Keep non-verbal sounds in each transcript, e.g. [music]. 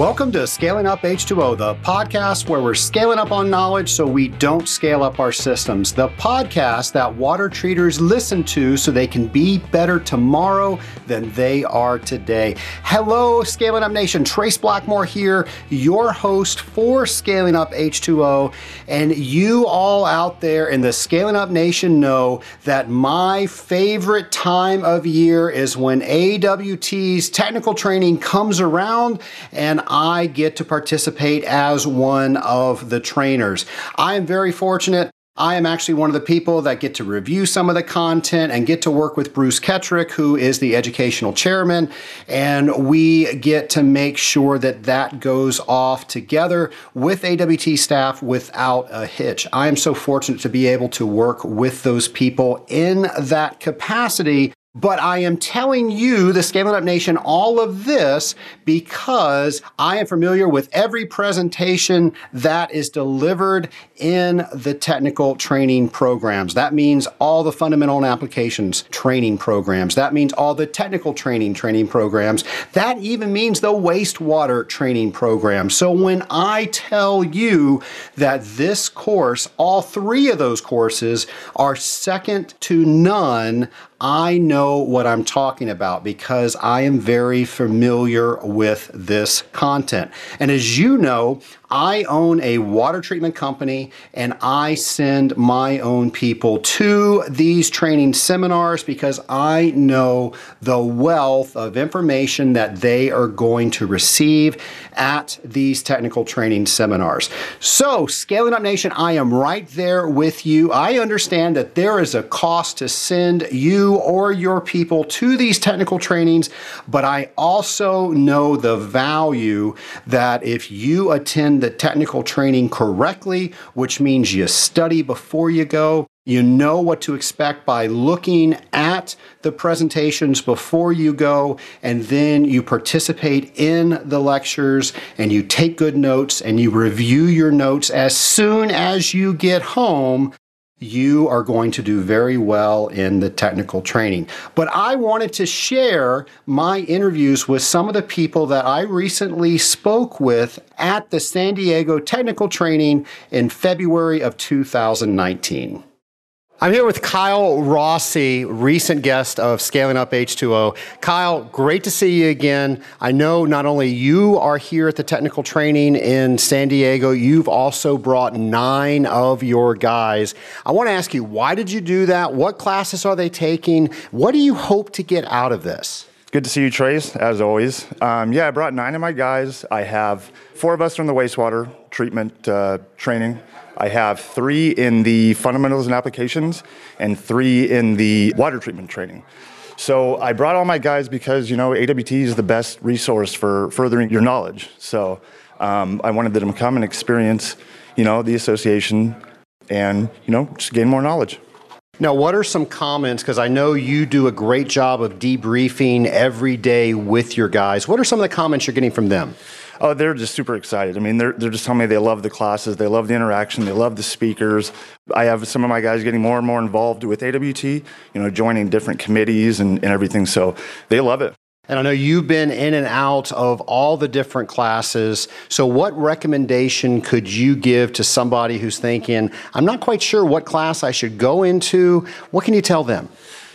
Welcome to Scaling Up H2O, the podcast where we're scaling up on knowledge so we don't scale up our systems. The podcast that water treaters listen to so they can be better tomorrow than they are today. Hello, Scaling Up Nation. Trace Blackmore here, your host for Scaling Up H2O. And you all out there in the Scaling Up Nation know that my favorite time of year is when AWT's technical training comes around and I get to participate as one of the trainers. I am very fortunate. I am actually one of the people that get to review some of the content and get to work with Bruce Ketrick, who is the educational chairman, and we get to make sure that that goes off together with AWT staff without a hitch. I am so fortunate to be able to work with those people in that capacity but I am telling you, the Scaling Up Nation, all of this because I am familiar with every presentation that is delivered in the technical training programs. That means all the fundamental and applications training programs. That means all the technical training training programs. That even means the wastewater training program. So when I tell you that this course, all three of those courses are second to none I know what I'm talking about because I am very familiar with this content. And as you know, I own a water treatment company and I send my own people to these training seminars because I know the wealth of information that they are going to receive at these technical training seminars. So, Scaling Up Nation, I am right there with you. I understand that there is a cost to send you or your people to these technical trainings, but I also know the value that if you attend the technical training correctly, which means you study before you go. You know what to expect by looking at the presentations before you go, and then you participate in the lectures and you take good notes and you review your notes as soon as you get home you are going to do very well in the technical training. But I wanted to share my interviews with some of the people that I recently spoke with at the San Diego Technical Training in February of 2019. I'm here with Kyle Rossi, recent guest of Scaling Up H2O. Kyle, great to see you again. I know not only you are here at the technical training in San Diego, you've also brought nine of your guys. I want to ask you, why did you do that? What classes are they taking? What do you hope to get out of this? Good to see you, Trace, as always. Um, yeah, I brought nine of my guys. I have four of us from the wastewater treatment uh, training. I have three in the fundamentals and applications and three in the water treatment training. So I brought all my guys because, you know, AWT is the best resource for furthering your knowledge. So um, I wanted them to come and experience, you know, the association and, you know, just gain more knowledge. Now, what are some comments? Because I know you do a great job of debriefing every day with your guys. What are some of the comments you're getting from them? Oh, they're just super excited. I mean, they're, they're just telling me they love the classes, they love the interaction, they love the speakers. I have some of my guys getting more and more involved with AWT, you know, joining different committees and, and everything. So they love it. And I know you've been in and out of all the different classes. So, what recommendation could you give to somebody who's thinking, I'm not quite sure what class I should go into? What can you tell them?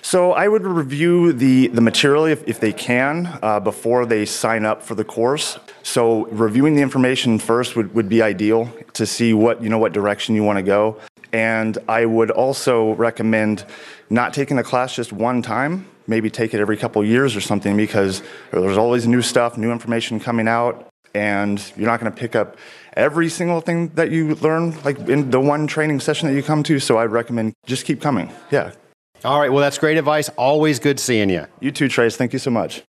So I would review the, the material if, if they can uh, before they sign up for the course. So reviewing the information first would, would be ideal to see what you know what direction you want to go. And I would also recommend not taking the class just one time. Maybe take it every couple years or something because there's always new stuff, new information coming out, and you're not going to pick up every single thing that you learn like in the one training session that you come to. So I'd recommend just keep coming. Yeah, all right. Well, that's great advice. Always good seeing you. You too, Trace. Thank you so much.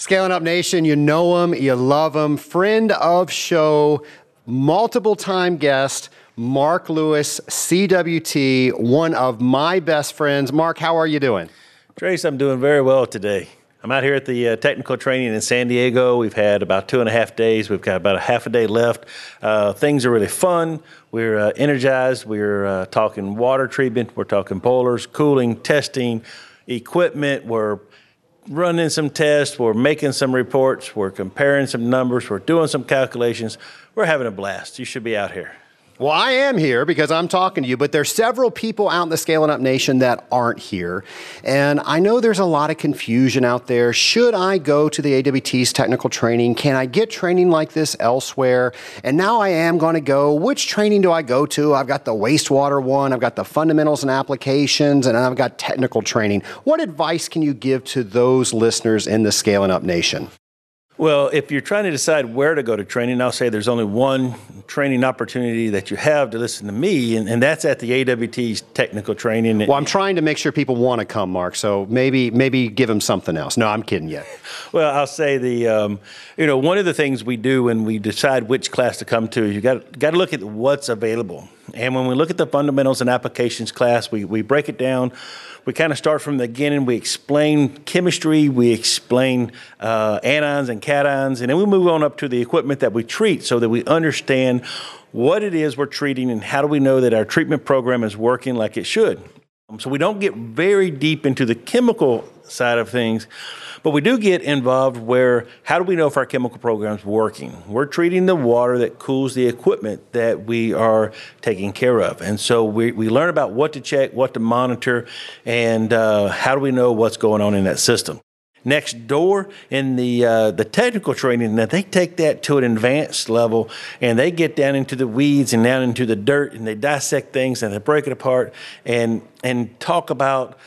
Scaling Up Nation, you know him, you love him. Friend of show, multiple time guest, Mark Lewis, CWT, one of my best friends. Mark, how are you doing? Trace, I'm doing very well today. I'm out here at the uh, technical training in San Diego. We've had about two and a half days. We've got about a half a day left. Uh, things are really fun. We're uh, energized. We're uh, talking water treatment. We're talking boilers, cooling, testing, equipment. We're running some tests, we're making some reports, we're comparing some numbers, we're doing some calculations. We're having a blast. You should be out here. Well, I am here because I'm talking to you, but there's several people out in the Scaling Up Nation that aren't here. And I know there's a lot of confusion out there. Should I go to the AWT's technical training? Can I get training like this elsewhere? And now I am going to go. Which training do I go to? I've got the wastewater one, I've got the fundamentals and applications, and I've got technical training. What advice can you give to those listeners in the Scaling Up Nation? Well, if you're trying to decide where to go to training, I'll say there's only one training opportunity that you have to listen to me, and, and that's at the AWT's technical training. Well, I'm trying to make sure people want to come, Mark. So maybe maybe give them something else. No, I'm kidding you. [laughs] well, I'll say the um, you know one of the things we do when we decide which class to come to, is you got got to look at what's available. And when we look at the fundamentals and applications class, we we break it down we kind of start from the beginning. We explain chemistry, we explain uh, anions and cations, and then we move on up to the equipment that we treat so that we understand what it is we're treating and how do we know that our treatment program is working like it should. So we don't get very deep into the chemical side of things, but we do get involved where how do we know if our chemical program is working? We're treating the water that cools the equipment that we are taking care of. And so we, we learn about what to check, what to monitor, and uh, how do we know what's going on in that system. Next door in the uh, the technical training, now they take that to an advanced level, and they get down into the weeds and down into the dirt, and they dissect things and they break it apart and and talk about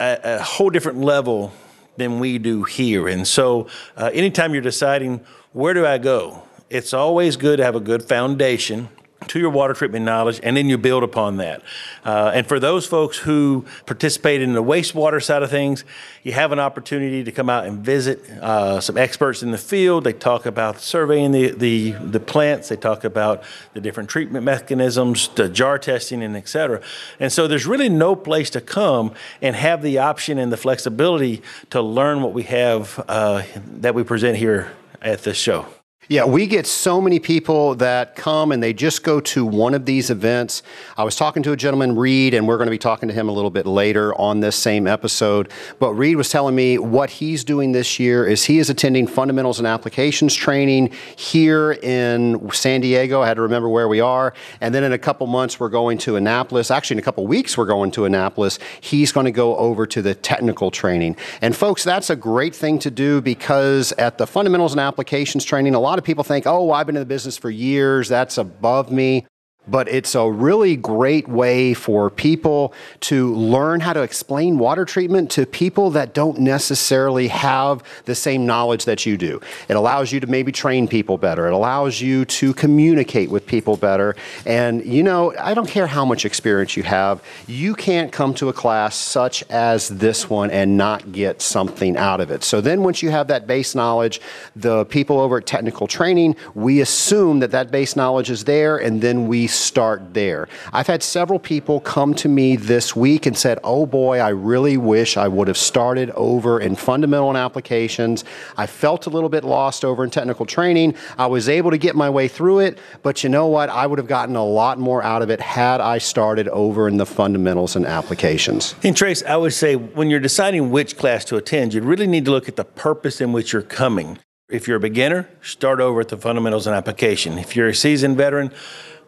a, a whole different level than we do here. And so, uh, anytime you're deciding where do I go, it's always good to have a good foundation to your water treatment knowledge, and then you build upon that. Uh, and for those folks who participate in the wastewater side of things, you have an opportunity to come out and visit uh, some experts in the field. They talk about surveying the, the, the plants, they talk about the different treatment mechanisms, the jar testing, and et cetera. And so there's really no place to come and have the option and the flexibility to learn what we have uh, that we present here at this show. Yeah, we get so many people that come and they just go to one of these events. I was talking to a gentleman, Reed, and we're going to be talking to him a little bit later on this same episode. But Reed was telling me what he's doing this year is he is attending fundamentals and applications training here in San Diego. I had to remember where we are. And then in a couple months, we're going to Annapolis. Actually, in a couple weeks, we're going to Annapolis. He's going to go over to the technical training. And folks, that's a great thing to do because at the fundamentals and applications training, a lot lot of people think, oh, I've been in the business for years, that's above me but it's a really great way for people to learn how to explain water treatment to people that don't necessarily have the same knowledge that you do. It allows you to maybe train people better. It allows you to communicate with people better. And you know, I don't care how much experience you have, you can't come to a class such as this one and not get something out of it. So then once you have that base knowledge, the people over at technical training, we assume that that base knowledge is there and then we start there. I've had several people come to me this week and said, oh boy, I really wish I would have started over in fundamental and applications. I felt a little bit lost over in technical training. I was able to get my way through it, but you know what? I would have gotten a lot more out of it had I started over in the fundamentals and applications. And Trace, I would say when you're deciding which class to attend, you really need to look at the purpose in which you're coming. If you're a beginner, start over at the fundamentals and application. If you're a seasoned veteran,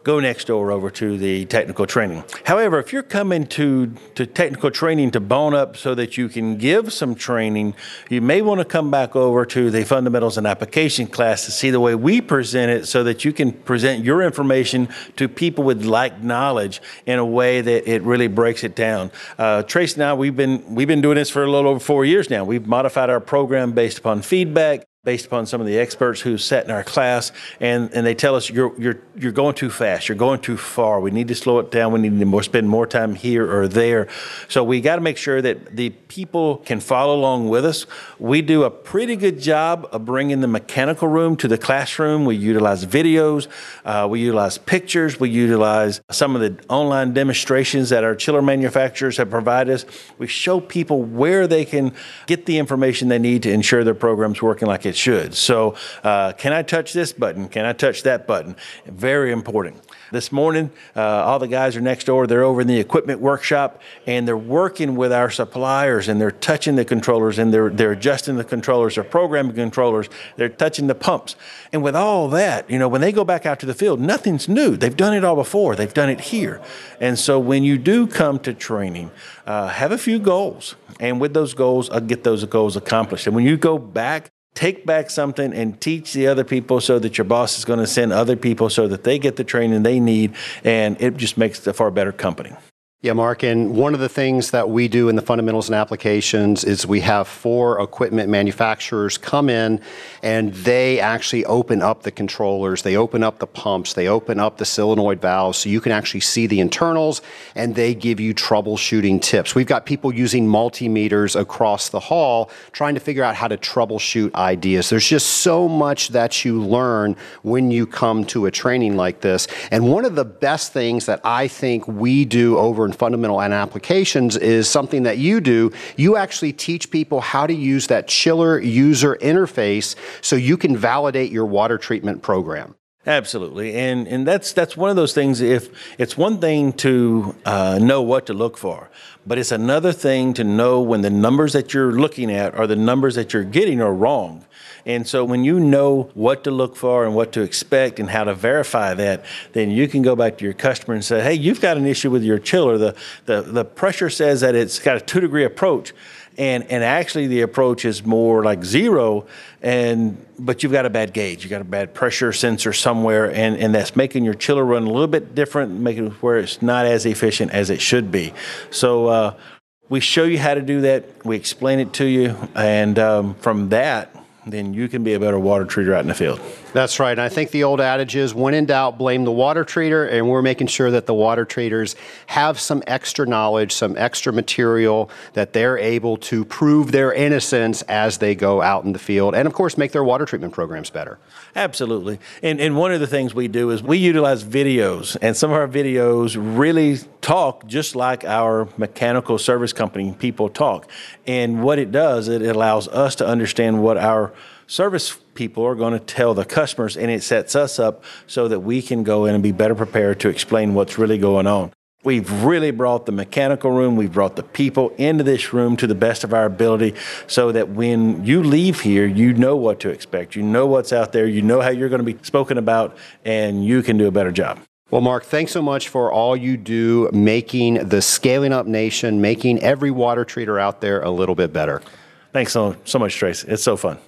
go next door over to the technical training. However, if you're coming to, to technical training to bone up so that you can give some training, you may want to come back over to the fundamentals and application class to see the way we present it so that you can present your information to people with like knowledge in a way that it really breaks it down. Uh, Trace and I, we've been, we've been doing this for a little over four years now. We've modified our program based upon feedback based upon some of the experts who sat in our class, and, and they tell us you're, you're, you're going too fast, you're going too far. We need to slow it down. We need to more, spend more time here or there. So we got to make sure that the people can follow along with us. We do a pretty good job of bringing the mechanical room to the classroom. We utilize videos, uh, we utilize pictures, we utilize some of the online demonstrations that our chiller manufacturers have provided us. We show people where they can get the information they need to ensure their program's working like it should. So, uh, can I touch this button? Can I touch that button? Very important. This morning, uh, all the guys are next door. They're over in the equipment workshop and they're working with our suppliers and they're touching the controllers and they're, they're adjusting the controllers, they're programming controllers, they're touching the pumps. And with all that, you know, when they go back out to the field, nothing's new. They've done it all before, they've done it here. And so when you do come to training, uh, have a few goals. And with those goals, I'll get those goals accomplished. And when you go back, take back something and teach the other people so that your boss is going to send other people so that they get the training they need and it just makes a far better company yeah, Mark. And one of the things that we do in the fundamentals and applications is we have four equipment manufacturers come in and they actually open up the controllers, they open up the pumps, they open up the solenoid valves so you can actually see the internals and they give you troubleshooting tips. We've got people using multimeters across the hall trying to figure out how to troubleshoot ideas. There's just so much that you learn when you come to a training like this. And one of the best things that I think we do over and fundamental and applications is something that you do. You actually teach people how to use that chiller user interface so you can validate your water treatment program. Absolutely, and and that's that's one of those things. If it's one thing to uh, know what to look for, but it's another thing to know when the numbers that you're looking at or the numbers that you're getting are wrong. And so when you know what to look for and what to expect and how to verify that, then you can go back to your customer and say, hey, you've got an issue with your chiller. The, the, the pressure says that it's got a two degree approach. And, and actually the approach is more like zero and but you've got a bad gauge you've got a bad pressure sensor somewhere and, and that's making your chiller run a little bit different making it where it's not as efficient as it should be so uh, we show you how to do that we explain it to you and um, from that then you can be a better water treater out in the field. That's right. And I think the old adage is when in doubt, blame the water treater. And we're making sure that the water treaters have some extra knowledge, some extra material that they're able to prove their innocence as they go out in the field. And of course, make their water treatment programs better. Absolutely. And, and one of the things we do is we utilize videos. And some of our videos really talk just like our mechanical service company people talk. And what it does, it allows us to understand what our service people are going to tell the customers, and it sets us up so that we can go in and be better prepared to explain what's really going on. We've really brought the mechanical room, we've brought the people into this room to the best of our ability so that when you leave here, you know what to expect. You know what's out there, you know how you're going to be spoken about, and you can do a better job. Well, Mark, thanks so much for all you do making the Scaling Up Nation, making every water treater out there a little bit better. Thanks so, so much, Trace. It's so fun.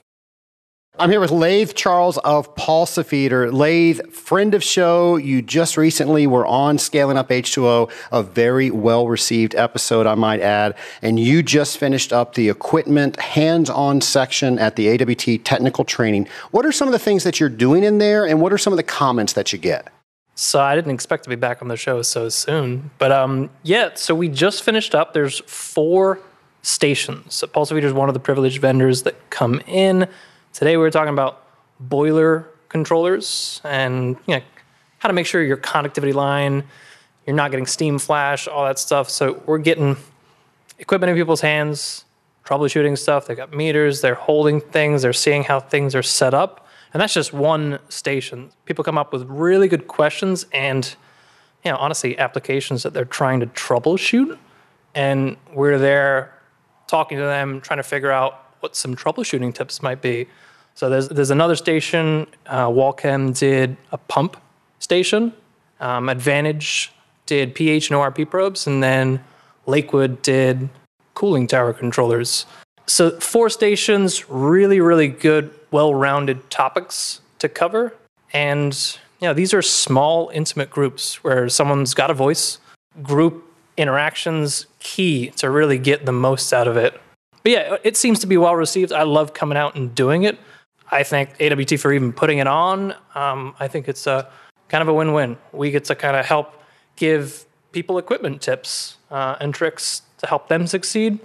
I'm here with Laith Charles of Pulsafeeder. Laith, friend of show, you just recently were on Scaling Up H2O, a very well received episode, I might add. And you just finished up the equipment hands on section at the AWT technical training. What are some of the things that you're doing in there, and what are some of the comments that you get? So I didn't expect to be back on the show so soon. But um, yeah, so we just finished up. There's four stations. So Pulsafeeder is one of the privileged vendors that come in Today we are talking about boiler controllers and you know how to make sure your conductivity line, you're not getting steam flash, all that stuff. So we're getting equipment in people's hands, troubleshooting stuff. They've got meters, they're holding things, they're seeing how things are set up. And that's just one station. People come up with really good questions and you know, honestly, applications that they're trying to troubleshoot. And we're there talking to them, trying to figure out what some troubleshooting tips might be. So there's there's another station. Uh, Walchem did a pump station. Um, Advantage did pH and ORP probes, and then Lakewood did cooling tower controllers. So four stations, really really good, well-rounded topics to cover, and you know these are small, intimate groups where someone's got a voice. Group interactions key to really get the most out of it. But yeah, it seems to be well received. I love coming out and doing it. I thank AWT for even putting it on. Um, I think it's a kind of a win-win. We get to kind of help give people equipment tips uh, and tricks to help them succeed.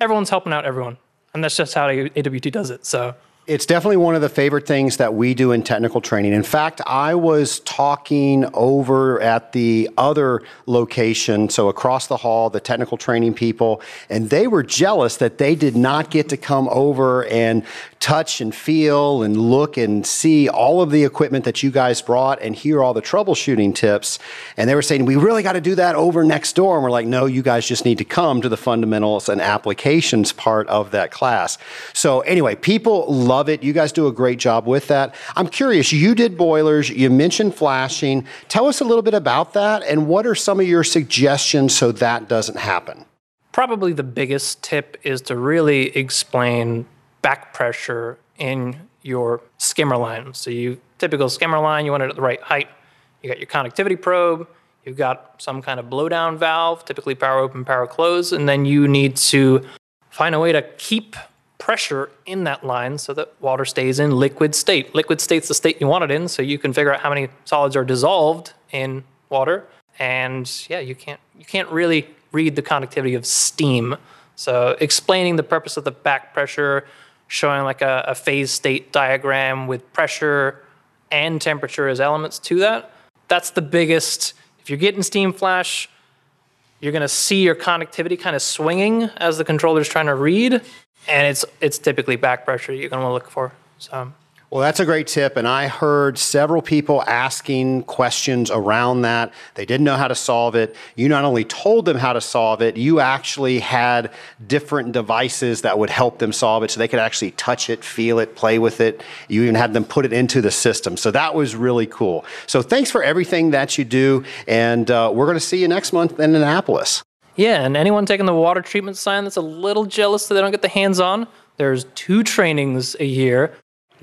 Everyone's helping out everyone, and that's just how AWT does it. So It's definitely one of the favorite things that we do in technical training. In fact, I was talking over at the other location, so across the hall, the technical training people, and they were jealous that they did not get to come over and touch and feel and look and see all of the equipment that you guys brought and hear all the troubleshooting tips. And they were saying, we really got to do that over next door. And we're like, no, you guys just need to come to the fundamentals and applications part of that class. So, anyway, people love it. You guys do a great job with that. I'm curious, you did boilers, you mentioned flashing. Tell us a little bit about that and what are some of your suggestions so that doesn't happen? Probably the biggest tip is to really explain back pressure in your skimmer line. So you typical skimmer line, you want it at the right height. You got your conductivity probe, you've got some kind of blowdown valve, typically power open, power close, and then you need to find a way to keep pressure in that line so that water stays in liquid state. Liquid state's the state you want it in, so you can figure out how many solids are dissolved in water. And yeah, you can't you can't really read the conductivity of steam. So explaining the purpose of the back pressure, showing like a, a phase state diagram with pressure and temperature as elements to that. That's the biggest. If you're getting steam flash, you're going to see your conductivity kind of swinging as the controller is trying to read, and it's it's typically back pressure you're going to look for. So well, that's a great tip. And I heard several people asking questions around that. They didn't know how to solve it. You not only told them how to solve it, you actually had different devices that would help them solve it so they could actually touch it, feel it, play with it. You even had them put it into the system. So that was really cool. So thanks for everything that you do. And uh, we're going to see you next month in Annapolis. Yeah, and anyone taking the water treatment sign that's a little jealous that they don't get the hands on, there's two trainings a year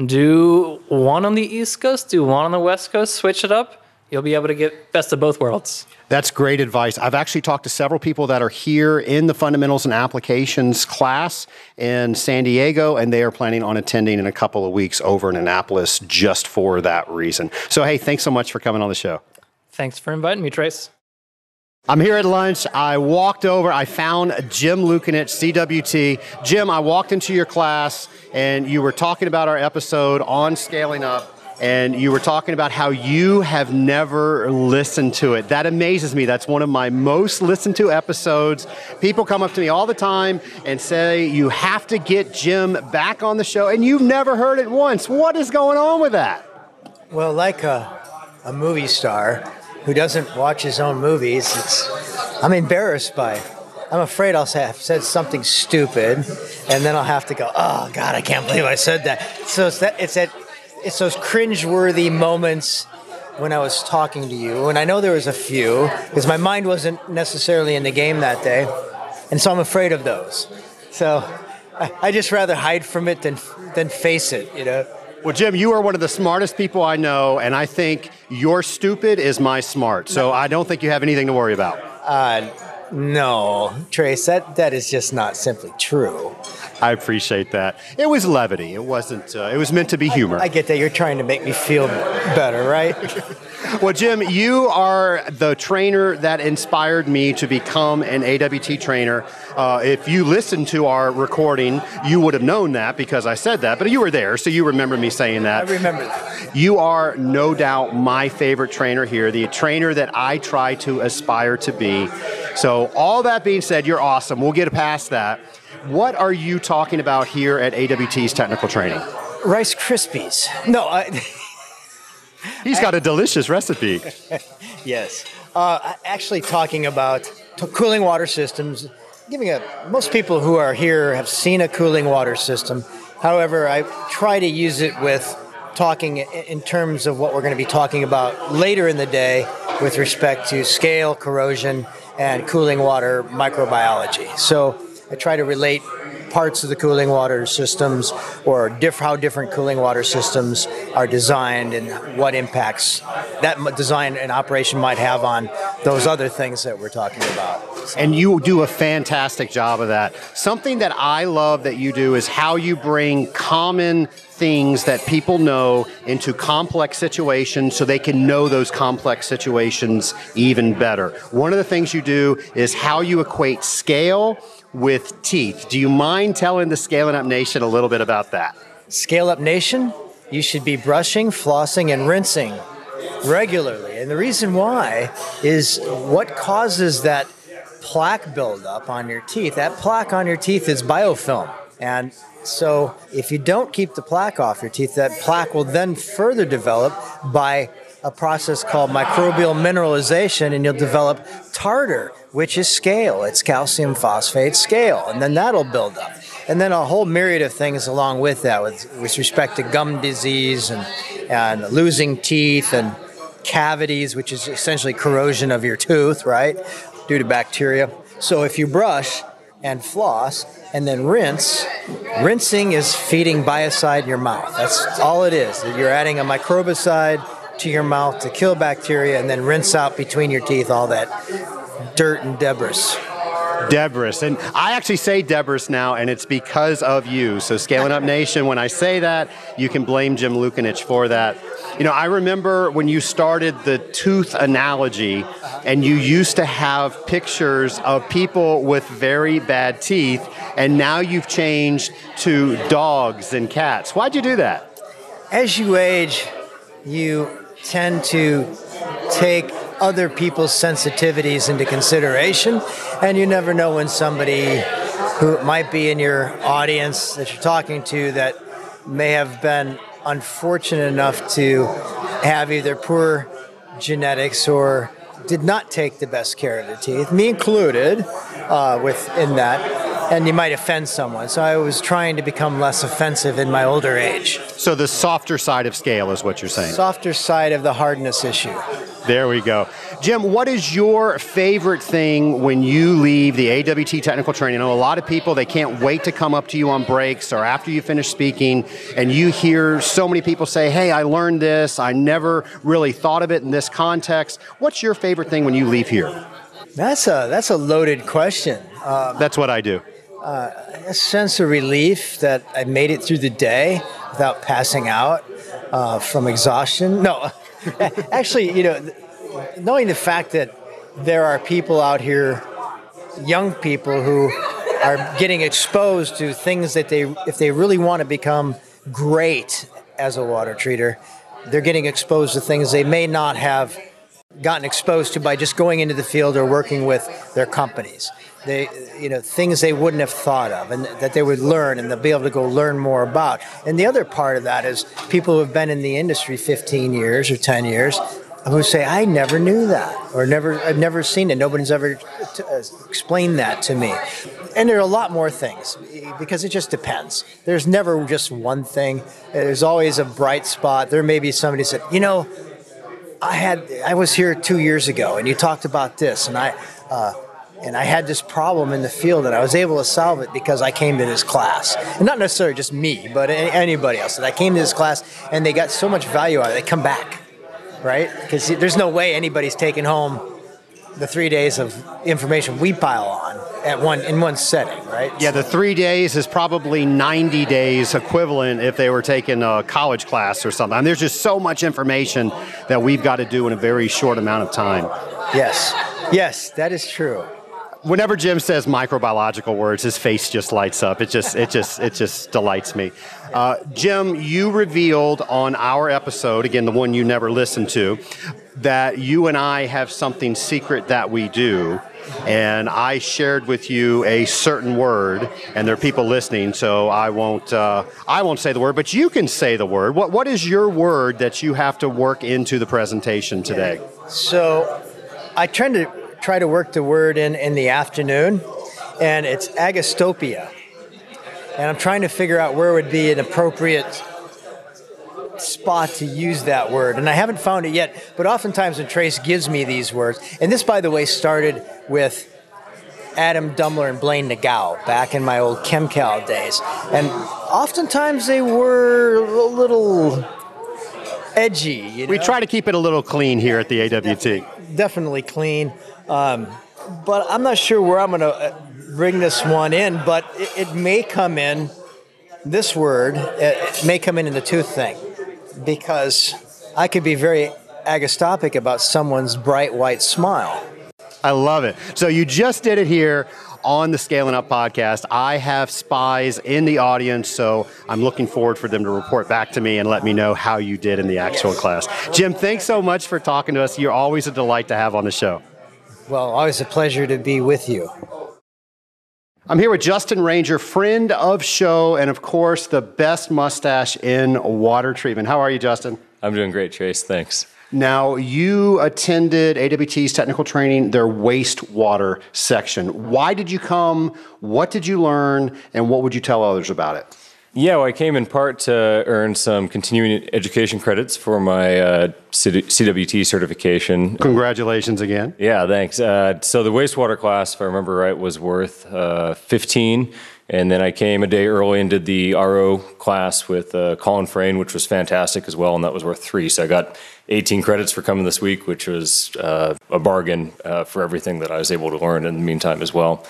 do one on the East Coast, do one on the West Coast, switch it up. You'll be able to get best of both worlds. That's great advice. I've actually talked to several people that are here in the fundamentals and applications class in San Diego, and they are planning on attending in a couple of weeks over in Annapolis just for that reason. So, hey, thanks so much for coming on the show. Thanks for inviting me, Trace. I'm here at lunch. I walked over. I found Jim Lukanich, CWT. Jim, I walked into your class and you were talking about our episode on scaling up. And you were talking about how you have never listened to it. That amazes me. That's one of my most listened to episodes. People come up to me all the time and say, You have to get Jim back on the show, and you've never heard it once. What is going on with that? Well, like a, a movie star, who doesn't watch his own movies, it's I'm embarrassed by. I'm afraid I'll have said something stupid, and then I'll have to go, "Oh God, I can't believe I said that." So it's that it's that it's those cringeworthy moments when I was talking to you, and I know there was a few because my mind wasn't necessarily in the game that day, and so I'm afraid of those. So I, I just rather hide from it than than face it, you know. Well, Jim, you are one of the smartest people I know, and I think your stupid is my smart. So I don't think you have anything to worry about. Uh, no, Trace, that, that is just not simply true. I appreciate that. It was levity. It wasn't. Uh, it was meant to be humor. I, I get that. You're trying to make me feel better, right? [laughs] well, Jim, you are the trainer that inspired me to become an AWT trainer. Uh, if you listened to our recording, you would have known that because I said that, but you were there, so you remember me saying that. I remember that. You are no doubt my favorite trainer here, the trainer that I try to aspire to be. So, all that being said, you're awesome. We'll get past that. What are you talking about here at AWT's technical training? Rice Krispies. No, I. [laughs] He's got a delicious recipe. [laughs] yes. Uh, actually, talking about t- cooling water systems, giving a most people who are here have seen a cooling water system. However, I try to use it with talking in terms of what we're going to be talking about later in the day with respect to scale, corrosion, and cooling water microbiology. So I try to relate parts of the cooling water systems or diff- how different cooling water systems are designed and what impacts that design and operation might have on those other things that we're talking about. And you do a fantastic job of that. Something that I love that you do is how you bring common things that people know into complex situations so they can know those complex situations even better. One of the things you do is how you equate scale with teeth. Do you mind telling the Scaling Up Nation a little bit about that? Scale Up Nation, you should be brushing, flossing, and rinsing regularly. And the reason why is what causes that plaque buildup on your teeth. That plaque on your teeth is biofilm. And so if you don't keep the plaque off your teeth, that plaque will then further develop by a process called microbial mineralization, and you'll develop tartar, which is scale. It's calcium phosphate scale, and then that'll build up. And then a whole myriad of things along with that, with, with respect to gum disease and, and losing teeth and cavities, which is essentially corrosion of your tooth, right, due to bacteria. So if you brush and floss and then rinse, rinsing is feeding biocide in your mouth. That's all it is. You're adding a microbicide to your mouth to kill bacteria and then rinse out between your teeth all that dirt and debris. Debris. And I actually say Debris now, and it's because of you. So, Scaling Up Nation, when I say that, you can blame Jim Lukanich for that. You know, I remember when you started the tooth analogy, and you used to have pictures of people with very bad teeth, and now you've changed to dogs and cats. Why'd you do that? As you age, you tend to take other people's sensitivities into consideration, and you never know when somebody who might be in your audience that you're talking to that may have been unfortunate enough to have either poor genetics or did not take the best care of their teeth, me included, uh, within that and you might offend someone. So I was trying to become less offensive in my older age. So the softer side of scale is what you're saying. Softer side of the hardness issue. There we go. Jim, what is your favorite thing when you leave the AWT technical training? I know a lot of people, they can't wait to come up to you on breaks or after you finish speaking, and you hear so many people say, Hey, I learned this. I never really thought of it in this context. What's your favorite thing when you leave here? That's a that's a loaded question. Um, that's what I do uh, a sense of relief that I made it through the day without passing out uh, from exhaustion. No, [laughs] actually, you know, knowing the fact that there are people out here, young people who are getting exposed to things that they, if they really want to become great as a water treater, they're getting exposed to things they may not have gotten exposed to by just going into the field or working with their companies they you know things they wouldn't have thought of and that they would learn and they'll be able to go learn more about. And the other part of that is people who have been in the industry 15 years or 10 years who say i never knew that or never i've never seen it. Nobody's ever t- uh, explained that to me. And there are a lot more things because it just depends. There's never just one thing. There's always a bright spot. There may be somebody said you know i had i was here two years ago and you talked about this and i uh, and I had this problem in the field, and I was able to solve it because I came to this class. And not necessarily just me, but anybody else. That I came to this class, and they got so much value out of it, they come back, right? Because there's no way anybody's taking home the three days of information we pile on at one in one setting, right? Yeah, the three days is probably 90 days equivalent if they were taking a college class or something. And there's just so much information that we've got to do in a very short amount of time. Yes, yes, that is true whenever Jim says microbiological words, his face just lights up. It just it just it just delights me. Uh, Jim, you revealed on our episode, again the one you never listened to, that you and I have something secret that we do. And I shared with you a certain word, and there are people listening, so I won't. Uh, I won't say the word, but you can say the word. What What is your word that you have to work into the presentation today? So, I tend to try to work the word in in the afternoon, and it's agastopia. And I'm trying to figure out where would be an appropriate spot to use that word. And I haven't found it yet, but oftentimes when Trace gives me these words, and this, by the way, started with Adam Dummler and Blaine Nagao back in my old ChemCal days. And oftentimes they were a little edgy. You know? We try to keep it a little clean here at the AWT. Definitely, definitely clean. Um, but I'm not sure where I'm going to uh, bring this one in, but it, it, may come in, this word, it may come in in the tooth thing, because I could be very agastopic about someone's bright white smile. I love it. So you just did it here on the Scaling Up podcast. I have spies in the audience, so I'm looking forward for them to report back to me and let me know how you did in the actual class. Jim, thanks so much for talking to us. You're always a delight to have on the show. Well, always a pleasure to be with you. I'm here with Justin Ranger, friend of show, and of course, the best mustache in water treatment. How are you, Justin? I'm doing great, Trace. Thanks. Now, you attended AWT's technical training, their wastewater section. Why did you come? What did you learn? And what would you tell others about it? Yeah, well, I came in part to earn some continuing education credits for my uh, CWT certification. Congratulations again. Yeah, thanks. Uh, so the wastewater class, if I remember right, was worth uh, 15. And then I came a day early and did the RO class with uh, Colin Frayne, which was fantastic as well, and that was worth three. So I got 18 credits for coming this week, which was uh, a bargain uh, for everything that I was able to learn in the meantime as well.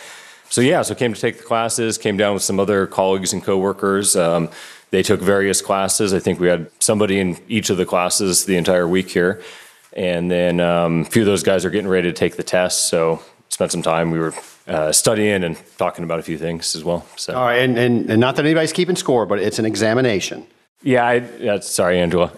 So yeah, so came to take the classes, came down with some other colleagues and coworkers. Um, they took various classes. I think we had somebody in each of the classes the entire week here. And then um, a few of those guys are getting ready to take the test. So spent some time. We were uh, studying and talking about a few things as well. So. All right, and, and, and not that anybody's keeping score, but it's an examination. Yeah, I, yeah sorry, Angela.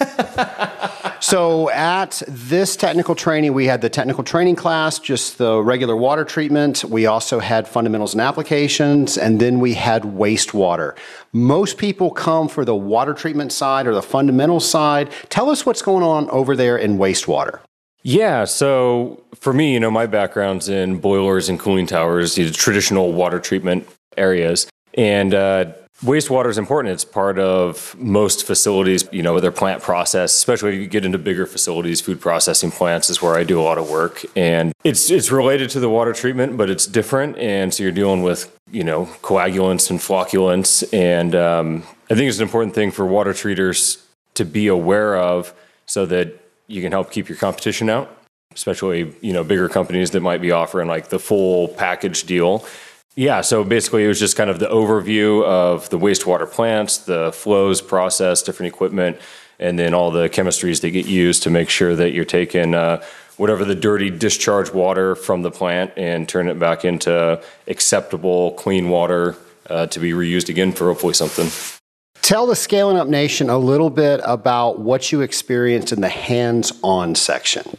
[laughs] so at this technical training, we had the technical training class, just the regular water treatment. We also had fundamentals and applications, and then we had wastewater. Most people come for the water treatment side or the fundamental side. Tell us what's going on over there in wastewater. Yeah, so for me, you know, my background's in boilers and cooling towers, the traditional water treatment areas. And uh, Wastewater is important. It's part of most facilities, you know, their plant process, especially if you get into bigger facilities, food processing plants is where I do a lot of work. And it's it's related to the water treatment, but it's different. And so you're dealing with, you know, coagulants and flocculants. And um, I think it's an important thing for water treaters to be aware of so that you can help keep your competition out, especially, you know, bigger companies that might be offering like the full package deal yeah, so basically it was just kind of the overview of the wastewater plants, the flows, process, different equipment, and then all the chemistries that get used to make sure that you're taking uh, whatever the dirty discharge water from the plant and turn it back into acceptable, clean water uh, to be reused again for hopefully something. Tell the Scaling Up Nation a little bit about what you experienced in the hands on section.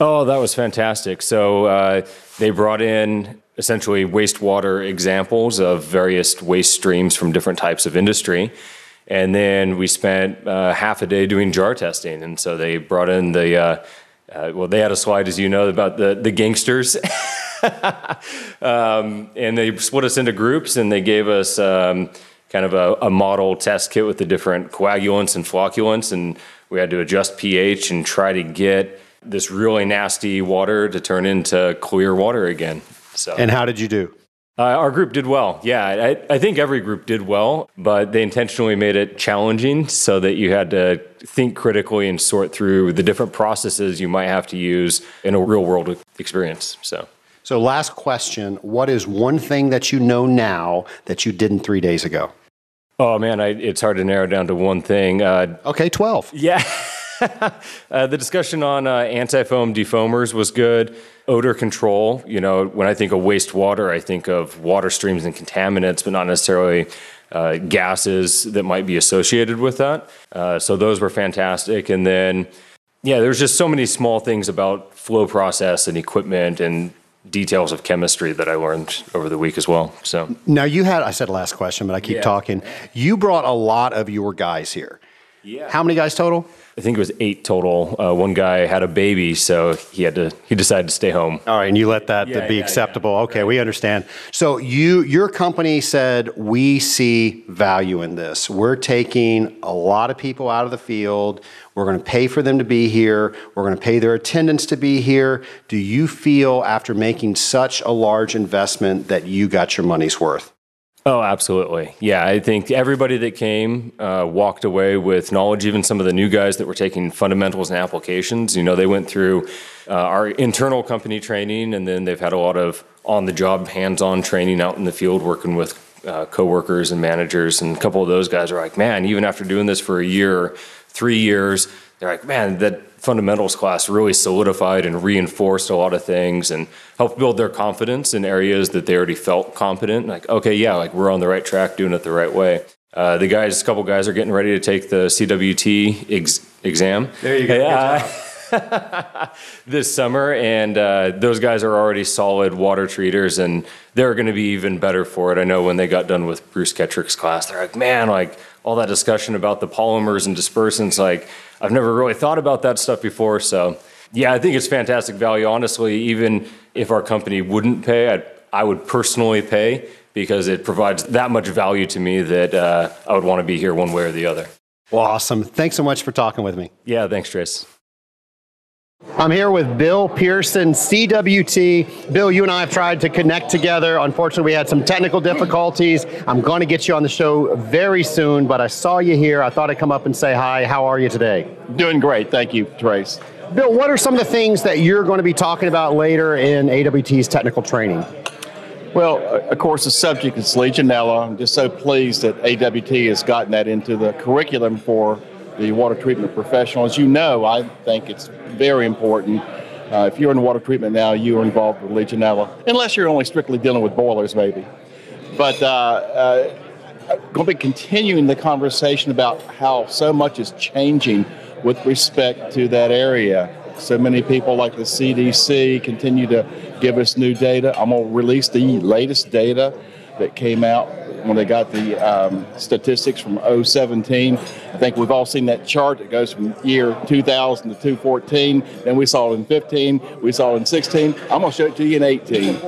Oh, that was fantastic. So uh, they brought in essentially wastewater examples of various waste streams from different types of industry. And then we spent uh, half a day doing jar testing. And so they brought in the, uh, uh, well, they had a slide, as you know, about the, the gangsters. [laughs] um, and they split us into groups and they gave us um, kind of a, a, model test kit with the different coagulants and flocculants. And we had to adjust pH and try to get this really nasty water to turn into clear water again. So. And how did you do? Uh, our group did well. Yeah, I, I, think every group did well, but they intentionally made it challenging so that you had to think critically and sort through the different processes you might have to use in a real world experience. So. So, last question What is one thing that you know now that you didn't three days ago? Oh, man, I, it's hard to narrow down to one thing. Uh, okay, 12. Yeah. [laughs] uh, the discussion on uh, anti-foam defoamers was good. Odor control, you know, when I think of wastewater, I think of water streams and contaminants, but not necessarily uh, gases that might be associated with that. Uh, so those were fantastic. And then, yeah, there's just so many small things about flow process and equipment and details of chemistry that I learned over the week as well. So now you had, I said last question, but I keep yeah. talking. You brought a lot of your guys here. Yeah. How many guys total? I think it was eight total. Uh, one guy had a baby, so he had to. He decided to stay home. All right, and you let that yeah, be yeah, acceptable. Yeah. Okay, right. we understand. So you, your company said we see value in this. We're taking a lot of people out of the field. We're going to pay for them to be here. We're going to pay their attendance to be here. Do you feel, after making such a large investment, that you got your money's worth? Oh, absolutely. Yeah, I think everybody that came uh, walked away with knowledge. Even some of the new guys that were taking fundamentals and applications, you know, they went through uh, our internal company training, and then they've had a lot of on-the-job, hands-on training out in the field, working with uh, coworkers and managers. And a couple of those guys are like, "Man, even after doing this for a year, three years, they're like, man, that fundamentals class really solidified and reinforced a lot of things and helped build their confidence in areas that they already felt competent. Like, okay, yeah, like we're on the right track, doing it the right way. Uh, the guys, a couple guys are getting ready to take the CWT ex- exam. There you go. Yeah. [laughs] this summer, and uh, those guys are already solid water treaters, and they're going to be even better for it. I know when they got done with Bruce Ketrick's class, they're like, man, like all that discussion about the polymers and dispersants, like I've never really thought about that stuff before. So, yeah, I think it's fantastic value. Honestly, even if our company wouldn't pay, I'd, I would personally pay because it provides that much value to me that uh, I would want to be here one way or the other. Well, awesome. Thanks so much for talking with me. Yeah, thanks, Trace. I'm here with Bill Pearson, CWT. Bill, you and I have tried to connect together. Unfortunately, we had some technical difficulties. I'm going to get you on the show very soon, but I saw you here. I thought I'd come up and say hi. How are you today? Doing great. Thank you, Trace. Bill, what are some of the things that you're going to be talking about later in AWT's technical training? Well, of course, the subject is Legionella. I'm just so pleased that AWT has gotten that into the curriculum for the water treatment professional. As you know, I think it's very important. Uh, if you're in water treatment now, you are involved with Legionella, unless you're only strictly dealing with boilers, maybe. But uh, uh, going to be continuing the conversation about how so much is changing with respect to that area. So many people like the CDC continue to give us new data. I'm going to release the latest data that came out when they got the um, statistics from 017. I think we've all seen that chart that goes from year 2000 to 2014. Then we saw it in 15. We saw it in 16. I'm going to show it to you in 18.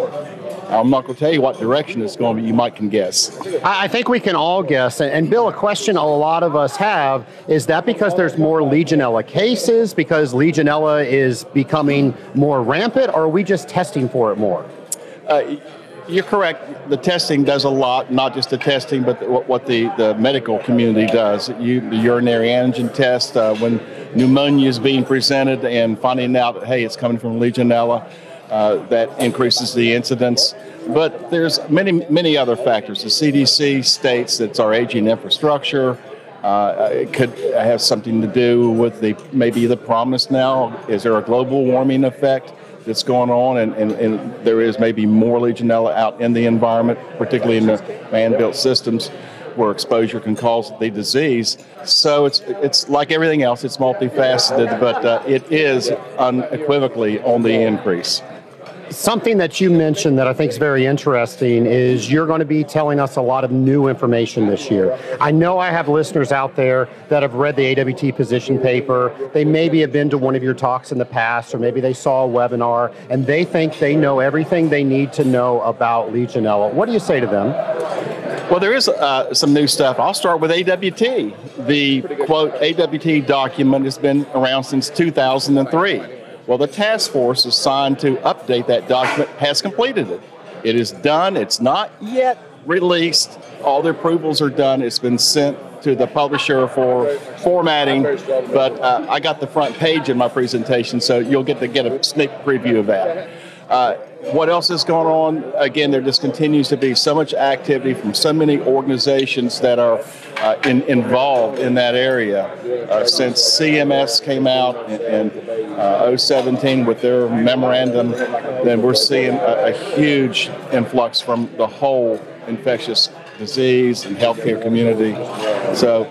I'm not going to tell you what direction it's going, but you might can guess. I think we can all guess. And Bill, a question a lot of us have is that because there's more Legionella cases, because Legionella is becoming more rampant, or are we just testing for it more? Uh, you're correct. The testing does a lot, not just the testing, but what the, the medical community does. You, the urinary antigen test, uh, when pneumonia is being presented and finding out, that hey, it's coming from Legionella, uh, that increases the incidence. But there's many, many other factors. The CDC states it's our aging infrastructure. Uh, it could have something to do with the maybe the promise now. Is there a global warming effect? That's going on, and, and, and there is maybe more Legionella out in the environment, particularly in the man-built systems where exposure can cause the disease. So it's it's like everything else; it's multifaceted, but uh, it is unequivocally on the increase something that you mentioned that I think is very interesting is you're going to be telling us a lot of new information this year. I know I have listeners out there that have read the AWT position paper. They maybe have been to one of your talks in the past, or maybe they saw a webinar, and they think they know everything they need to know about Legionella. What do you say to them? Well, there is uh, some new stuff. I'll start with AWT. The quote AWT document has been around since 2003. Well, the task force assigned to update that document has completed it. It is done. It's not yet released. All the approvals are done. It's been sent to the publisher for formatting, but uh, I got the front page in my presentation, so you'll get to get a sneak preview of that. Uh, what else is going on? Again, there just continues to be so much activity from so many organizations that are uh, in, involved in that area. Uh, since CMS came out in, in uh, 017 with their memorandum, then we're seeing a, a huge influx from the whole infectious disease and healthcare community. So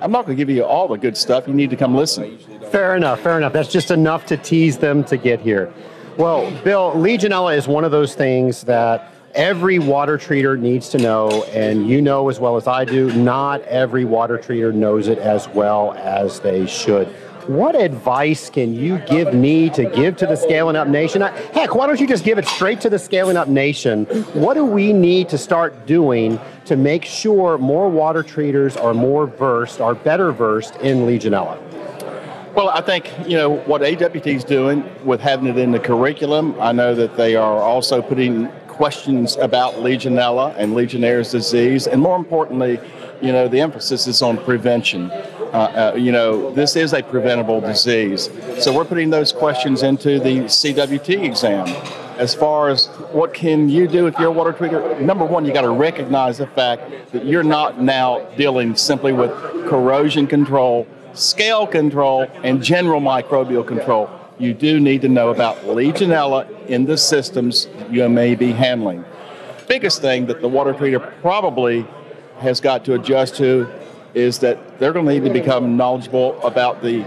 I'm not going to give you all the good stuff. You need to come listen. Fair enough, fair enough. That's just enough to tease them to get here. Well, Bill, Legionella is one of those things that every water treater needs to know, and you know as well as I do, not every water treater knows it as well as they should. What advice can you give me to give to the Scaling Up Nation? Heck, why don't you just give it straight to the Scaling Up Nation? What do we need to start doing to make sure more water treaters are more versed, are better versed in Legionella? Well, I think, you know, what AWT is doing with having it in the curriculum, I know that they are also putting questions about Legionella and Legionnaire's disease, and more importantly, you know, the emphasis is on prevention. Uh, uh, you know, this is a preventable disease. So we're putting those questions into the CWT exam. As far as what can you do if you're a water treater, number one, you got to recognize the fact that you're not now dealing simply with corrosion control scale control, and general microbial control, you do need to know about Legionella in the systems you may be handling. Biggest thing that the water treater probably has got to adjust to is that they're going to need to become knowledgeable about the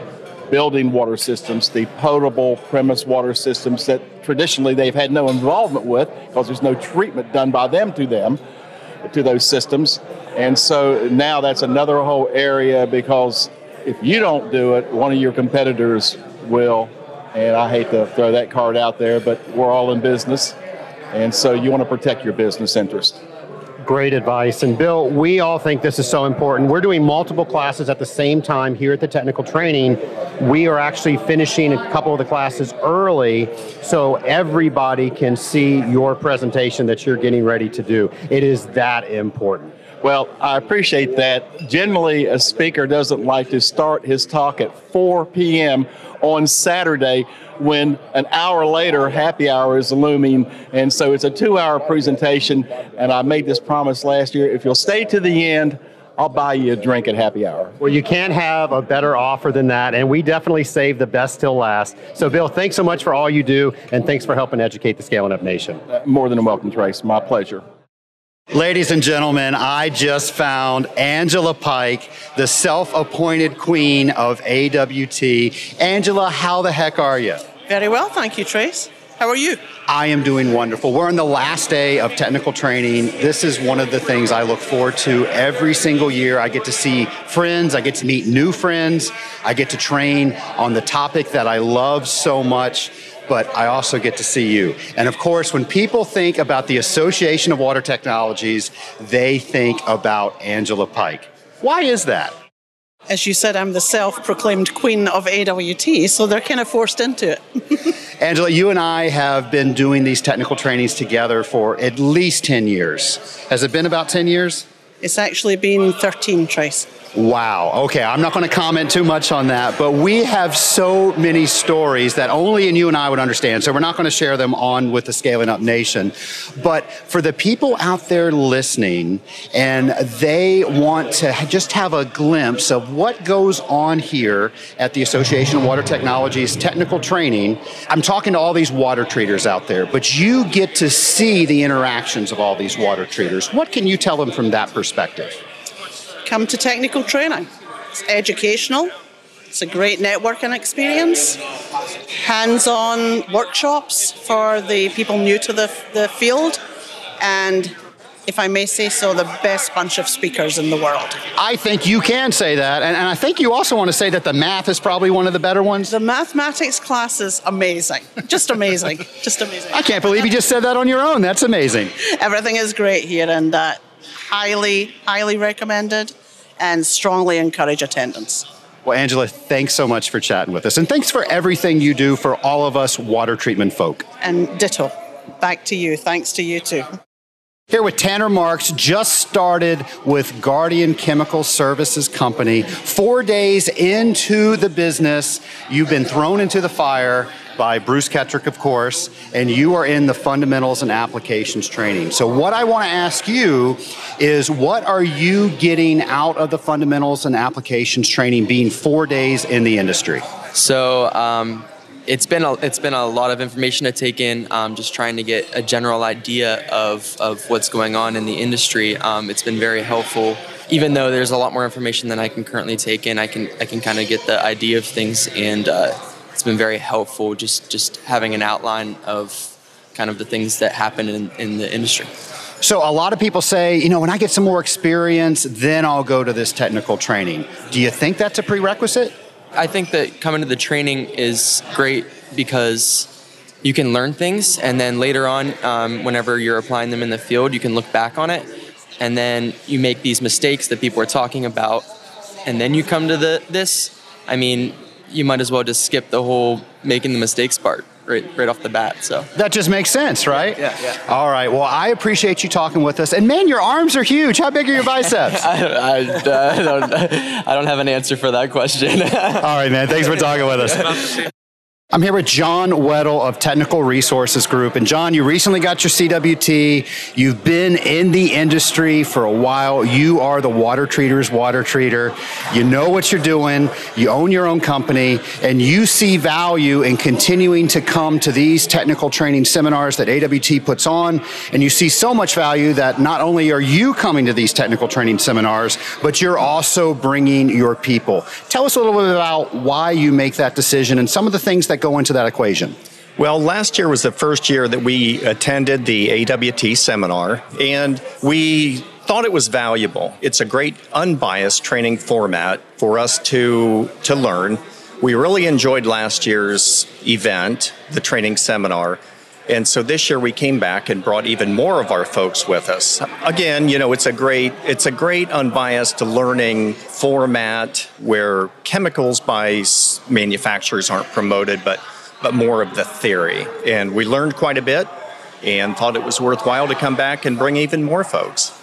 building water systems, the potable premise water systems that traditionally they've had no involvement with because there's no treatment done by them to them, to those systems. And so now that's another whole area because if you don't do it, one of your competitors will. And I hate to throw that card out there, but we're all in business. And so you want to protect your business interest. Great advice. And Bill, we all think this is so important. We're doing multiple classes at the same time here at the technical training. We are actually finishing a couple of the classes early so everybody can see your presentation that you're getting ready to do. It is that important. Well, I appreciate that. Generally, a speaker doesn't like to start his talk at 4 p.m. on Saturday when an hour later happy hour is looming. And so it's a two hour presentation. And I made this promise last year if you'll stay to the end, I'll buy you a drink at happy hour. Well, you can't have a better offer than that, and we definitely save the best till last. So, Bill, thanks so much for all you do, and thanks for helping educate the Scaling Up Nation. Uh, more than a welcome, Trace. My pleasure. Ladies and gentlemen, I just found Angela Pike, the self appointed queen of AWT. Angela, how the heck are you? Very well, thank you, Trace. How are you? I am doing wonderful. We're on the last day of technical training. This is one of the things I look forward to every single year. I get to see friends, I get to meet new friends, I get to train on the topic that I love so much but I also get to see you. And of course, when people think about the Association of Water Technologies, they think about Angela Pike. Why is that? As you said, I'm the self proclaimed queen of AWT, so they're kind of forced into it. [laughs] Angela, you and I have been doing these technical trainings together for at least 10 years. Has it been about 10 years? It's actually been 13, Trace. Wow. Okay, I'm not going to comment too much on that, but we have so many stories that only and you and I would understand. So we're not going to share them on with the Scaling Up Nation. But for the people out there listening and they want to just have a glimpse of what goes on here at the Association of Water Technologies technical training, I'm talking to all these water treaters out there, but you get to see the interactions of all these water treaters. What can you tell them from that perspective? Come to technical training. It's educational, it's a great networking experience, hands on workshops for the people new to the, the field, and if I may say so, the best bunch of speakers in the world. I think you can say that. And, and, I think you also want to say that the math is probably one of the better ones. The mathematics class is amazing. Just amazing. Just amazing. I can't believe you just said that on your own. That's amazing. Everything is great here and uh, highly, highly recommended and strongly encourage attendance. Well, Angela, thanks so much for chatting with us. And thanks for everything you do for all of us water treatment folk. And ditto. Back to you. Thanks to you too. Here with Tanner Marks, just started with Guardian Chemical Services Company. Four days into the business, you've been thrown into the fire by Bruce Ketrick, of course, and you are in the fundamentals and applications training. So, what I want to ask you is what are you getting out of the fundamentals and applications training being four days in the industry? So, um, it's been a, it's been a lot of information to take in. Um, just trying to get a general idea of, of what's going on in the industry. Um, it's been very helpful. Even though there's a lot more information than I can currently take in, I can I can kind of get the idea of things and uh, it's been very helpful just just having an outline of kind of the things that happen in, in the industry. So a lot of people say, you know, when I get some more experience, then I'll go to this technical training. Do you think that's a prerequisite? I think that coming to the training is great because you can learn things, and then later on, um, whenever you're applying them in the field, you can look back on it, and then you make these mistakes that people are talking about, and then you come to the this. I mean, you might as well just skip the whole making the mistakes part right right off the bat. So that just makes sense, right? Yeah, yeah. All right. Well, I appreciate you talking with us. And man, your arms are huge. How big are your [laughs] biceps? I, I, uh, I, don't. [laughs] I don't have an answer for that question. [laughs] All right, man. Thanks for talking with us. I'm here with John Weddle of Technical Resources Group. And John, you recently got your CWT. You've been in the industry for a while. You are the water treater's water treater. You know what you're doing. You own your own company and you see value in continuing to come to these technical training seminars that AWT puts on. And you see so much value that not only are you coming to these technical training seminars, but you're also bringing your people. Tell us a little bit about why you make that decision and some of the things that that go into that equation? Well, last year was the first year that we attended the AWT seminar, and we thought it was valuable. It's a great unbiased training format for us to to learn. We really enjoyed last year's event, the training seminar. And so this year we came back and brought even more of our folks with us. Again, you know, it's a great it's a great unbiased learning format where chemicals by manufacturers aren't promoted, but but more of the theory. And we learned quite a bit and thought it was worthwhile to come back and bring even more folks.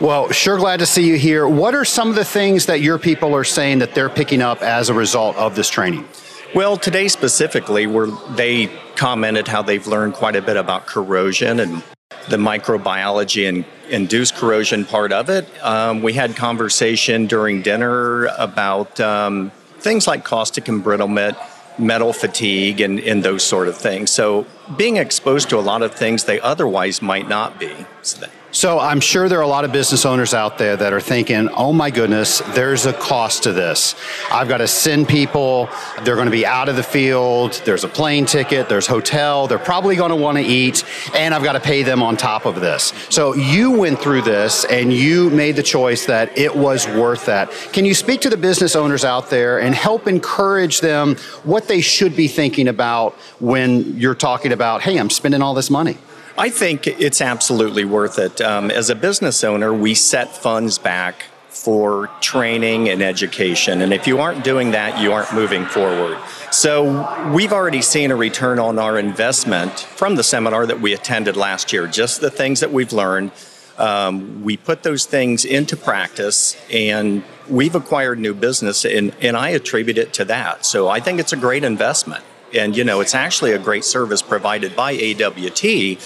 Well, sure glad to see you here. What are some of the things that your people are saying that they're picking up as a result of this training? Well, today specifically, where they commented how they've learned quite a bit about corrosion and the microbiology and induced corrosion part of it. Um, we had conversation during dinner about um, things like caustic embrittlement, metal fatigue, and, and those sort of things. So being exposed to a lot of things they otherwise might not be. So that, so I'm sure there are a lot of business owners out there that are thinking, oh my goodness, there's a cost to this. I've got to send people, they're going to be out of the field, there's a plane ticket, there's hotel, they're probably going to want to eat, and I've got to pay them on top of this. So you went through this and you made the choice that it was worth that. Can you speak to the business owners out there and help encourage them what they should be thinking about when you're talking about, hey, I'm spending all this money? I think it's absolutely worth it. Um, as a business owner, we set funds back for training and education. And if you aren't doing that, you aren't moving forward. So we've already seen a return on our investment from the seminar that we attended last year, just the things that we've learned. Um, we put those things into practice and we've acquired new business, and, and I attribute it to that. So I think it's a great investment. And, you know, it's actually a great service provided by AWT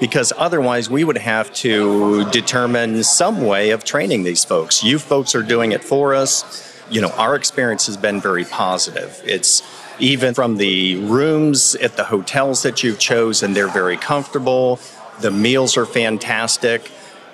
because otherwise we would have to determine some way of training these folks. You folks are doing it for us. You know, our experience has been very positive. It's even from the rooms at the hotels that you've chosen, they're very comfortable. The meals are fantastic.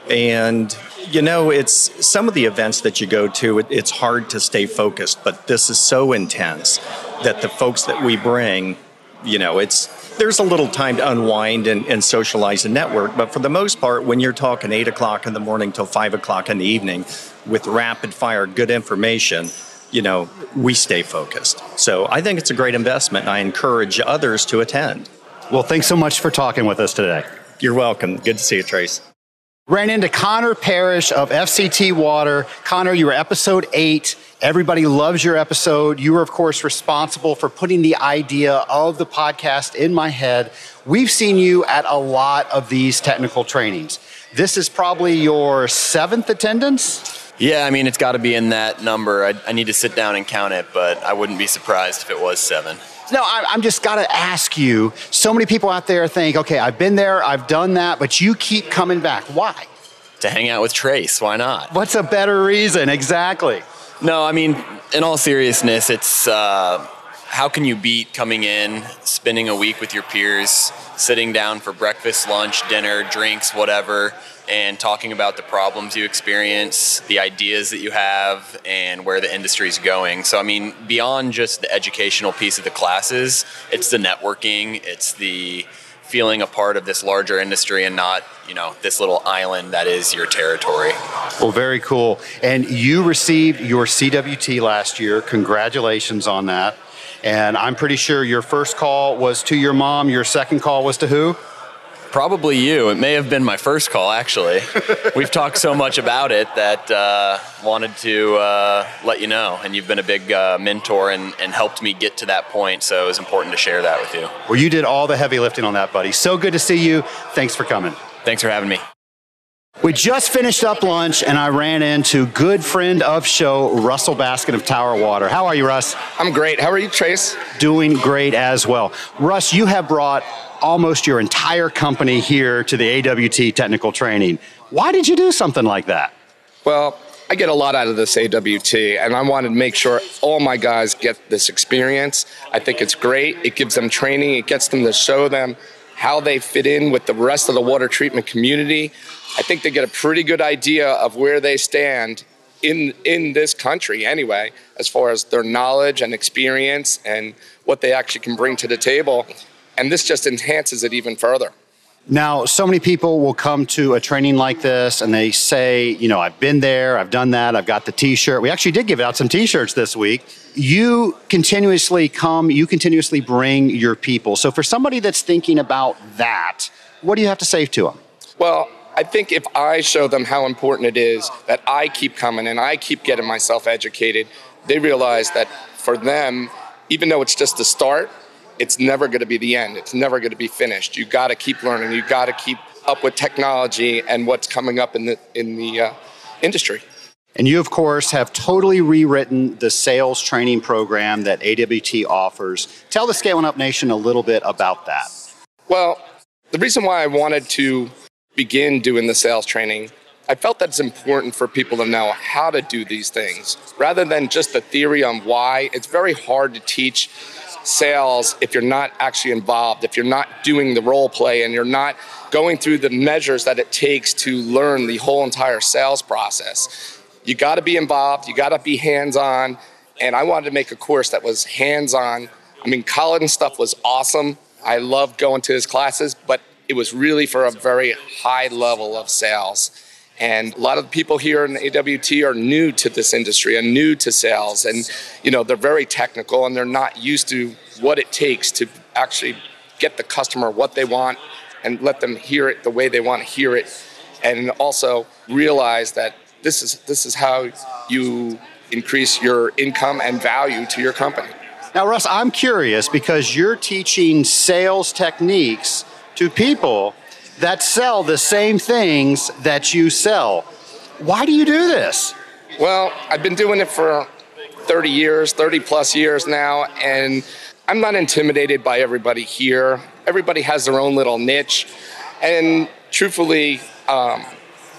And, you know, it's some of the events that you go to, it, it's hard to stay focused, but this is so intense that the folks that we bring, you know, it's there's a little time to unwind and, and socialize and network. But for the most part, when you're talking eight o'clock in the morning till five o'clock in the evening with rapid fire good information, you know, we stay focused. So I think it's a great investment and I encourage others to attend. Well, thanks so much for talking with us today. You're welcome. Good to see you, Trace. Ran into Connor Parrish of FCT Water. Connor, you were episode eight. Everybody loves your episode. You were, of course, responsible for putting the idea of the podcast in my head. We've seen you at a lot of these technical trainings. This is probably your seventh attendance? Yeah, I mean, it's got to be in that number. I, I, need to sit down and count it, but I wouldn't be surprised if it was seven. No, I, I'm just got to ask you. So many people out there think, okay, I've been there, I've done that, but you keep coming back. Why? To hang out with Trace. Why not? What's a better reason? Exactly. No, I mean, in all seriousness, it's uh, how can you beat coming in, spending a week with your peers, sitting down for breakfast, lunch, dinner, drinks, whatever, and talking about the problems you experience, the ideas that you have, and where the industry is going. So, I mean, beyond just the educational piece of the classes, it's the networking, it's the feeling a part of this larger industry and not, you know, this little island that is your territory. Well, very cool. And you received your CWT last year. Congratulations on that. And I'm pretty sure your first call was to your mom, your second call was to who? Probably you. It may have been my first call, actually. [laughs] We've talked so much about it that uh, wanted to uh, let you know. And you've been a big uh, mentor and, and helped me get to that point. So it was important to share that with you. Well, you did all the heavy lifting on that, buddy. So good to see you. Thanks for coming. Thanks for having me. We just finished up lunch and I ran into good friend of show, Russell Baskin of Tower Water. How are you, Russ? I'm great. How are you, Trace? Doing great as well. Russ, you have brought almost your entire company here to the AWT technical training. Why did you do something like that? Well, I get a lot out of this AWT, and I wanted to make sure all my guys get this experience. I think it's great. It gives them training, it gets them to show them how they fit in with the rest of the water treatment community. I think they get a pretty good idea of where they stand in in this country anyway, as far as their knowledge and experience and what they actually can bring to the table. And this just enhances it even further. Now, so many people will come to a training like this and they say, you know, I've been there, I've done that, I've got the t shirt. We actually did give out some t shirts this week. You continuously come, you continuously bring your people. So, for somebody that's thinking about that, what do you have to say to them? Well, I think if I show them how important it is that I keep coming and I keep getting myself educated, they realize that for them, even though it's just the start, it's never going to be the end. It's never going to be finished. You got to keep learning. You got to keep up with technology and what's coming up in the in the uh, industry. And you, of course, have totally rewritten the sales training program that AWT offers. Tell the Scaling Up Nation a little bit about that. Well, the reason why I wanted to begin doing the sales training, I felt that it's important for people to know how to do these things rather than just the theory on why. It's very hard to teach sales if you're not actually involved, if you're not doing the role play and you're not going through the measures that it takes to learn the whole entire sales process. You got to be involved, you got to be hands on. And I wanted to make a course that was hands on. I mean, Colin stuff was awesome. I loved going to his classes, but it was really for a very high level of sales. And a lot of the people here in AWT are new to this industry and new to sales. And, you know, they're very technical and they're not used to what it takes to actually get the customer what they want and let them hear it the way they want to hear it. And also realize that this is, this is how you increase your income and value to your company. Now, Russ, I'm curious because you're teaching sales techniques to people that sell the same things that you sell. Why do you do this? Well, I've been doing it for 30 years, 30 plus years now, and I'm not intimidated by everybody here. Everybody has their own little niche. And truthfully, um,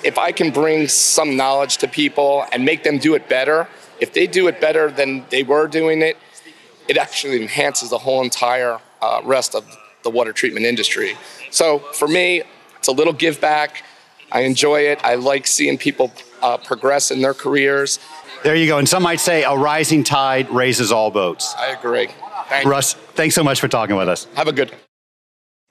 if I can bring some knowledge to people and make them do it better, if they do it better than they were doing it, it actually enhances the whole entire uh, rest of the water treatment industry. So for me, it's a little give back. I enjoy it. I like seeing people uh, progress in their careers. There you go. And some might say a rising tide raises all boats. I agree. Thank Russ, thanks so much for talking with us. Have a good.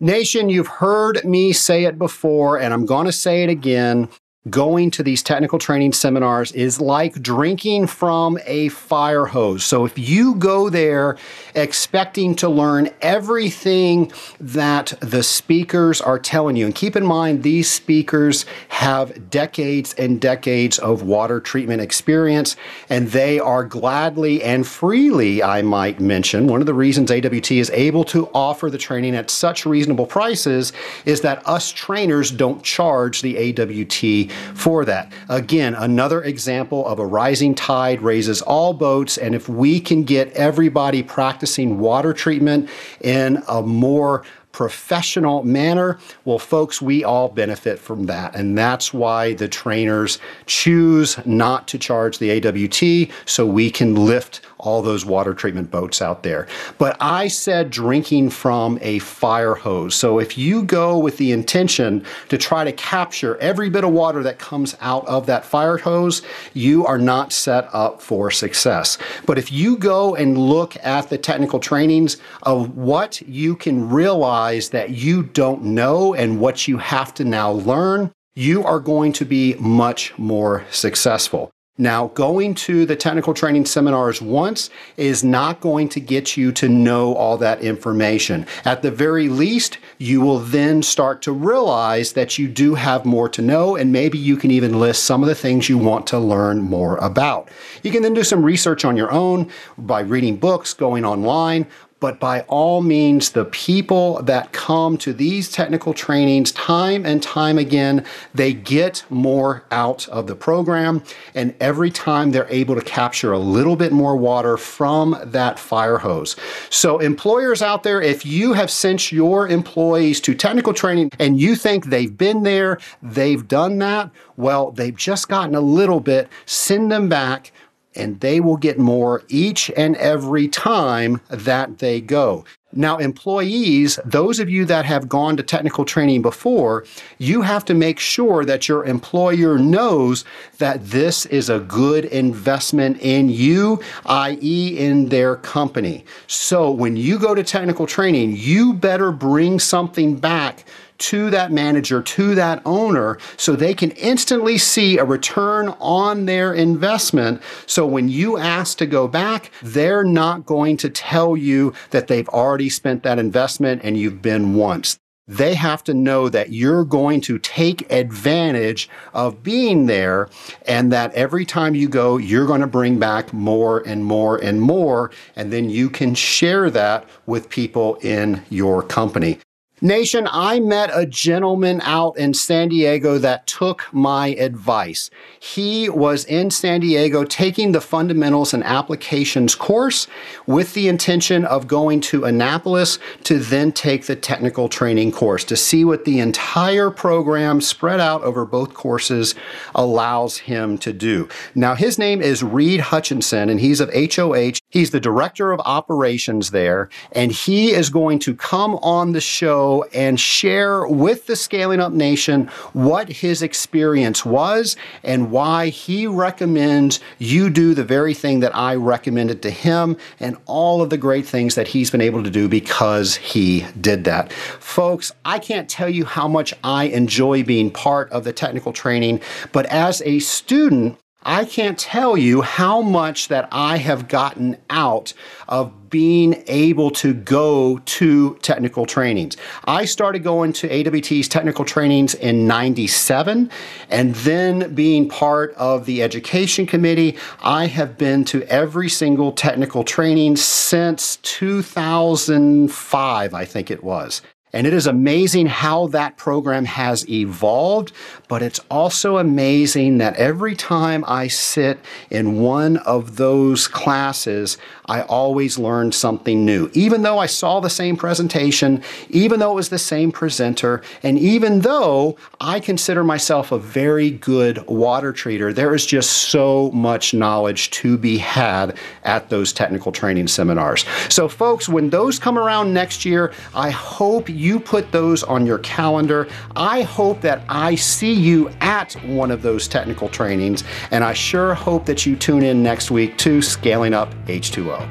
Nation, you've heard me say it before, and I'm going to say it again going to these technical training seminars is like drinking from a fire hose. So if you go there expecting to learn everything that the speakers are telling you, and keep in mind, these speakers have decades and decades of water treatment experience, and they are gladly and freely, I might mention, one of the reasons AWT is able to offer the training at such reasonable prices is that us trainers don't charge the AWT for that. Again, another example of a rising tide raises all boats, and if we can get everybody practicing water treatment in a more professional manner, well, folks, we all benefit from that. And that's why the trainers choose not to charge the AWT so we can lift all those water treatment boats out there. But I said drinking from a fire hose. So if you go with the intention to try to capture every bit of water that comes out of that fire hose, you are not set up for success. But if you go and look at the technical trainings of what you can realize that you don't know and what you have to now learn, you are going to be much more successful. Now, going to the technical training seminars once is not going to get you to know all that information. At the very least, you will then start to realize that you do have more to know, and maybe you can even list some of the things you want to learn more about. You can then do some research on your own by reading books, going online, but by all means, the people that come to these technical trainings time and time again, they get more out of the program. And every time they're able to capture a little bit more water from that fire hose. So, employers out there, if you have sent your employees to technical training and you think they've been there, they've done that, well, they've just gotten a little bit, send them back and they will get more each and every time that they go. Now, employees, those of you that have gone to technical training before, you have to make sure that your employer knows that this is a good investment in you, i.e., in their company. So, when you go to technical training, you better bring something back to that manager, to that owner, so they can instantly see a return on their investment. So when you ask to go back, they're not going to tell you that they've already spent that investment and you've been once they have to know that you're going to take advantage of being there and that every time you go, you're going to bring back more and more and more. And then you can share that with people in your company. Nation, I met a gentleman out in San Diego that took my advice. He was in San Diego taking the fundamentals and applications course with the intention of going to Annapolis to then take the technical training course to see what the entire program spread out over both courses allows him to do. Now, his name is Reed Hutchinson, and he's of HOH. He's the director of operations there, and he is going to come on the show and share with the Scaling Up Nation what his experience was and why he recommends you do the very thing that I recommended to him and all of the great things that he's been able to do because he did that. Folks, I can't tell you how much I enjoy being part of the technical training, but as a student, I can't tell you how much that I have gotten out of being able to go to technical trainings. I started going to AWT's technical trainings in 97 and then being part of the education committee, I have been to every single technical training since 2005, I think it was. And it is amazing how that program has evolved, but it's also amazing that every time I sit in one of those classes, I always learned something new. Even though I saw the same presentation, even though it was the same presenter, and even though I consider myself a very good water treater, there is just so much knowledge to be had at those technical training seminars. So, folks, when those come around next year, I hope you put those on your calendar. I hope that I see you at one of those technical trainings, and I sure hope that you tune in next week to Scaling Up H2O.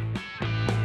Thank you.